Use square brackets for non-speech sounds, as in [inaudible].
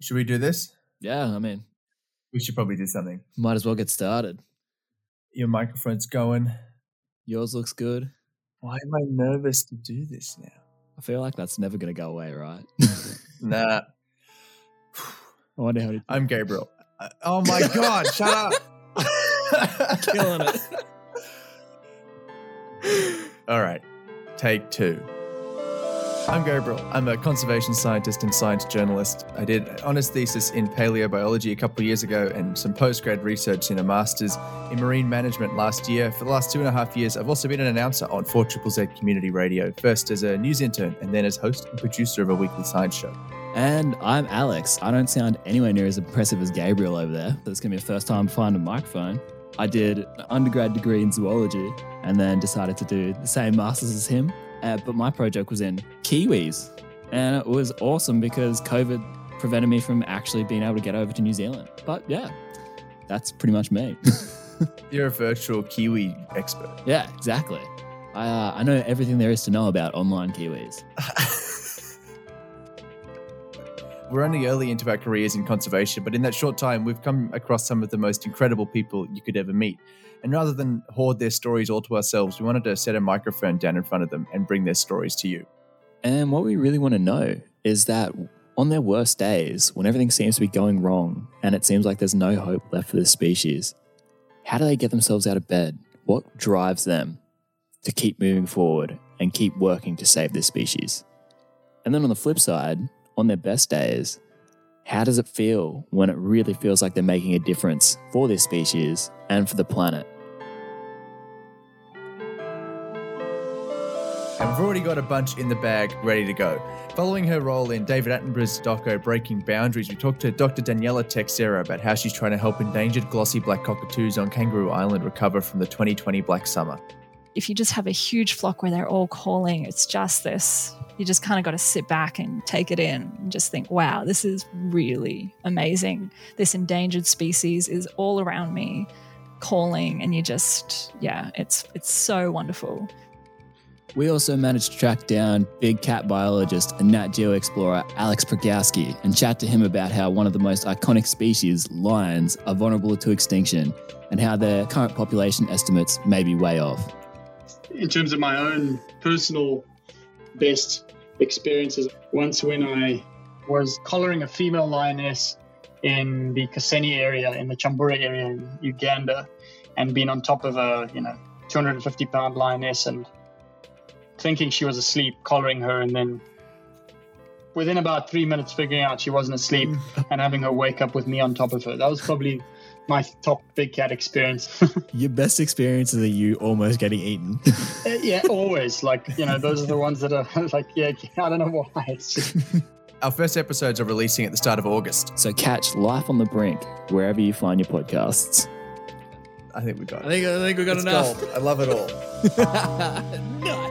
Should we do this? Yeah, I mean, We should probably do something. might as well get started. Your microphone's going. Yours looks good. Why am I nervous to do this now? I feel like that's never going to go away, right? [laughs] Nah. I wonder how to I'm Gabriel. Oh my God, [laughs] shut up. Killing it. [laughs] All right, take two. I'm Gabriel. I'm a conservation scientist and science journalist. I did an honors thesis in paleobiology a couple years ago and some postgrad research in a master's in marine management last year. For the last two and a half years, I've also been an announcer on 4 Z Community Radio, first as a news intern and then as host and producer of a weekly science show. And I'm Alex. I don't sound anywhere near as impressive as Gabriel over there. But it's going to be the first time finding a microphone. I did an undergrad degree in zoology and then decided to do the same master's as him. Uh, but my project was in kiwis. And it was awesome because COVID prevented me from actually being able to get over to New Zealand. But yeah, that's pretty much me. [laughs] You're a virtual Kiwi expert. yeah, exactly. I, uh, I know everything there is to know about online kiwis. [laughs] We're only early into our careers in conservation, but in that short time, we've come across some of the most incredible people you could ever meet. And rather than hoard their stories all to ourselves, we wanted to set a microphone down in front of them and bring their stories to you. And what we really want to know is that on their worst days, when everything seems to be going wrong and it seems like there's no hope left for this species, how do they get themselves out of bed? What drives them to keep moving forward and keep working to save this species? And then on the flip side, on their best days, how does it feel when it really feels like they're making a difference for their species and for the planet? And we've already got a bunch in the bag ready to go. Following her role in David Attenborough's doco Breaking Boundaries, we talked to Dr. Daniela Teixeira about how she's trying to help endangered glossy black cockatoos on Kangaroo Island recover from the 2020 Black Summer. if you just have a huge flock where they're all calling, it's just this. You just kind of got to sit back and take it in and just think, wow, this is really amazing. This endangered species is all around me calling and you just yeah, it's it's so wonderful. We also managed to track down big cat biologist and Nat Geo explorer Alex Braczkowski and chat to him about how one of the most iconic species, lions, are vulnerable to extinction and how their current population estimates may be way off. in terms of my own personal best experiences, once when I was collaring a female lioness in the Kasenyi area, in the Kyambura area in Uganda, and being on top of a, you know, 250 pound lioness and thinking she was asleep, collaring her, and then within about three minutes figuring out she wasn't asleep mm. and having her wake up with me on top of her. That was probably my top big cat experience. [laughs] Your best experiences are you almost getting eaten. Uh, yeah, always. Like, you know, those are the ones that are [laughs] like, yeah, I don't know why. It's just, [laughs] Our first episodes are releasing at the start of August. so catch Life on the Brink wherever you find your podcasts. I think we got it. think I think we It's gold. I love it all. nice.